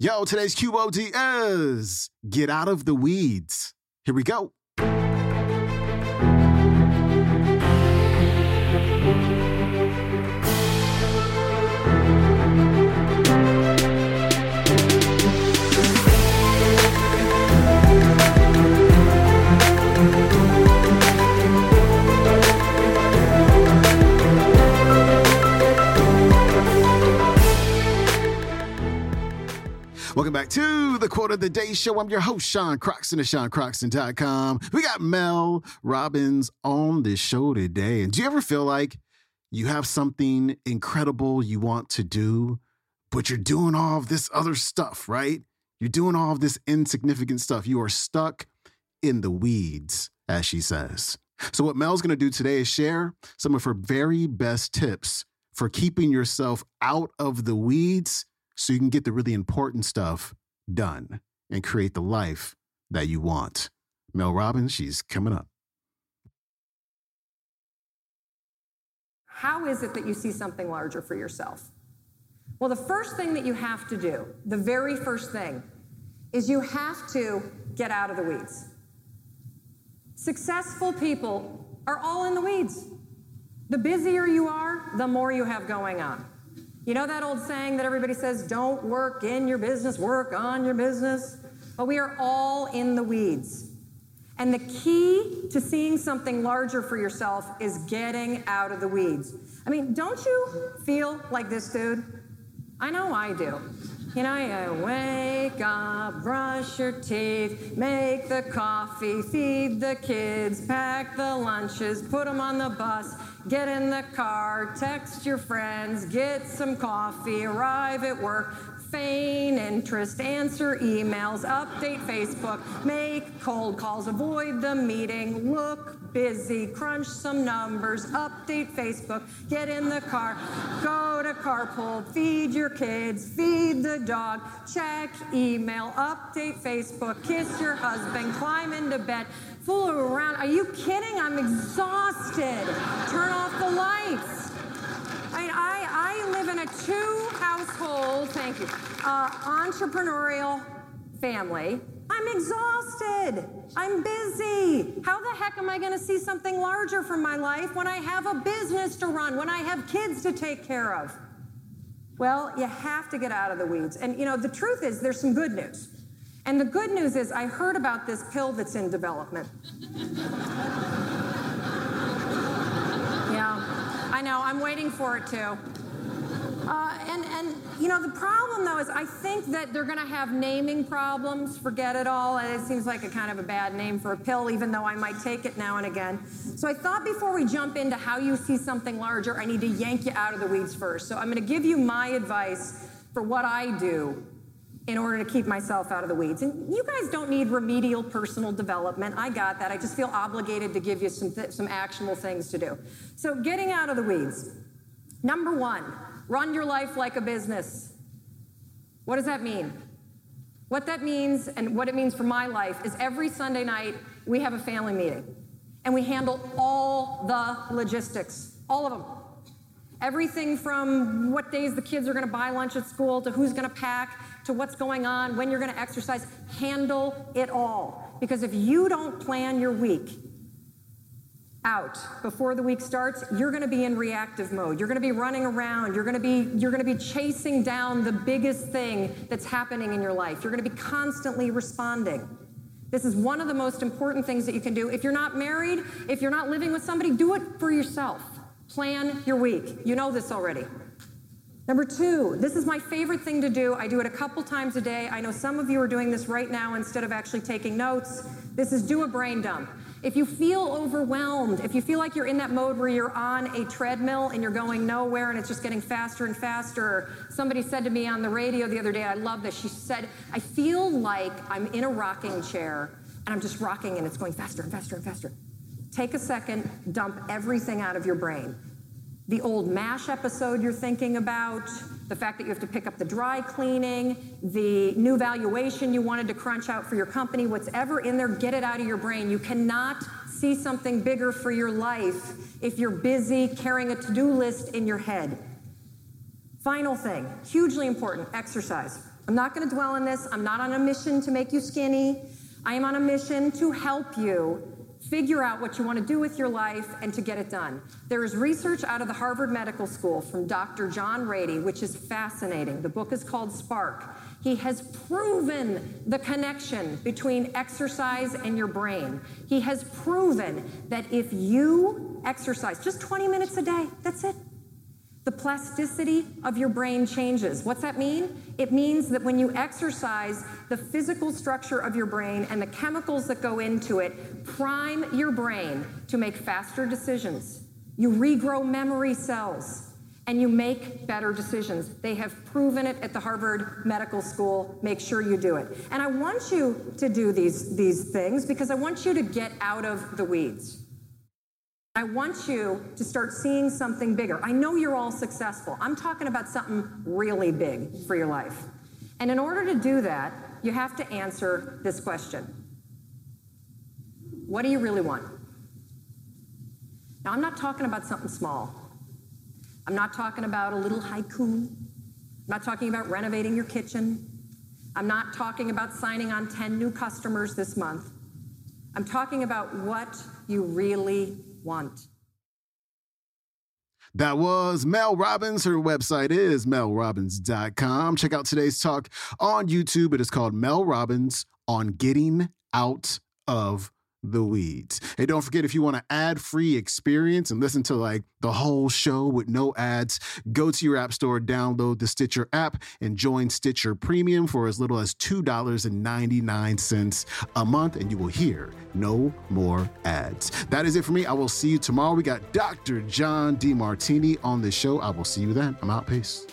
Yo, today's QOD is Get Out of the Weeds. Here we go. Welcome back to the Quote of the Day Show. I'm your host, Sean Croxton of SeanCroxton.com. We got Mel Robbins on the show today. And do you ever feel like you have something incredible you want to do, but you're doing all of this other stuff, right? You're doing all of this insignificant stuff. You are stuck in the weeds, as she says. So, what Mel's going to do today is share some of her very best tips for keeping yourself out of the weeds so you can get the really important stuff done and create the life that you want. Mel Robbins, she's coming up. How is it that you see something larger for yourself? Well, the first thing that you have to do, the very first thing, is you have to get out of the weeds. Successful people are all in the weeds. The busier you are, the more you have going on. You know that old saying that everybody says, don't work in your business, work on your business? But we are all in the weeds. And the key to seeing something larger for yourself is getting out of the weeds. I mean, don't you feel like this dude? I know I do. You know, you wake up, brush your teeth, make the coffee, feed the kids, pack the lunches, put them on the bus, get in the car, text your friends, get some coffee, arrive at work, feign interest, answer emails, update Facebook, make cold calls, avoid the meeting, look busy, crunch some numbers, update Facebook, get in the car, go to carpool, feed your kids, feed the dog, check email, update Facebook, kiss your husband, climb into bed, fool around. Are you kidding? I'm exhausted. Turn off the lights. I mean, I, I live in a two household, thank you, uh, entrepreneurial family. I'm exhausted. I'm busy. How the heck am I going to see something larger for my life when I have a business to run, when I have kids to take care of? Well, you have to get out of the weeds. And you know, the truth is, there's some good news. And the good news is, I heard about this pill that's in development. I know, I'm waiting for it too. Uh, and, and, you know, the problem though is I think that they're going to have naming problems. Forget it all. It seems like a kind of a bad name for a pill, even though I might take it now and again. So I thought before we jump into how you see something larger, I need to yank you out of the weeds first. So I'm going to give you my advice for what I do in order to keep myself out of the weeds. And you guys don't need remedial personal development. I got that. I just feel obligated to give you some, th- some actionable things to do. So, getting out of the weeds. Number one, run your life like a business. What does that mean? What that means, and what it means for my life, is every Sunday night we have a family meeting and we handle all the logistics, all of them. Everything from what days the kids are going to buy lunch at school to who's going to pack to what's going on, when you're going to exercise. Handle it all. Because if you don't plan your week out before the week starts, you're going to be in reactive mode. You're going to be running around. You're going to be you're going to be chasing down the biggest thing that's happening in your life. You're going to be constantly responding. This is one of the most important things that you can do. If you're not married, if you're not living with somebody, do it for yourself. Plan your week. You know this already. Number two, this is my favorite thing to do. I do it a couple times a day. I know some of you are doing this right now instead of actually taking notes. This is do a brain dump. If you feel overwhelmed, if you feel like you're in that mode where you're on a treadmill and you're going nowhere and it's just getting faster and faster, somebody said to me on the radio the other day, I love this. She said, I feel like I'm in a rocking chair and I'm just rocking and it's going faster and faster and faster. Take a second, dump everything out of your brain the old MASH episode you're thinking about, the fact that you have to pick up the dry cleaning, the new valuation you wanted to crunch out for your company, whatever in there, get it out of your brain. You cannot see something bigger for your life if you're busy carrying a to do list in your head. Final thing, hugely important exercise. I'm not going to dwell on this. I'm not on a mission to make you skinny. I am on a mission to help you figure out what you want to do with your life and to get it done. There is research out of the Harvard Medical School from Dr. John Ratey, which is fascinating. The book is called Spark. He has proven the connection between exercise and your brain. He has proven that if you exercise just 20 minutes a day, that's it. The plasticity of your brain changes. What's that mean? It means that when you exercise, the physical structure of your brain and the chemicals that go into it prime your brain to make faster decisions. You regrow memory cells and you make better decisions. They have proven it at the Harvard Medical School. Make sure you do it. And I want you to do these, these things because I want you to get out of the weeds. I want you to start seeing something bigger. I know you're all successful. I'm talking about something really big for your life. And in order to do that, you have to answer this question What do you really want? Now, I'm not talking about something small. I'm not talking about a little haiku. I'm not talking about renovating your kitchen. I'm not talking about signing on 10 new customers this month. I'm talking about what you really want. That was Mel Robbins. Her website is melrobbins.com. Check out today's talk on YouTube. It is called Mel Robbins on Getting Out of the weeds. Hey, don't forget if you want an ad free experience and listen to like the whole show with no ads, go to your app store, download the Stitcher app, and join Stitcher Premium for as little as $2.99 a month, and you will hear no more ads. That is it for me. I will see you tomorrow. We got Dr. John Demartini on the show. I will see you then. I'm out. Peace.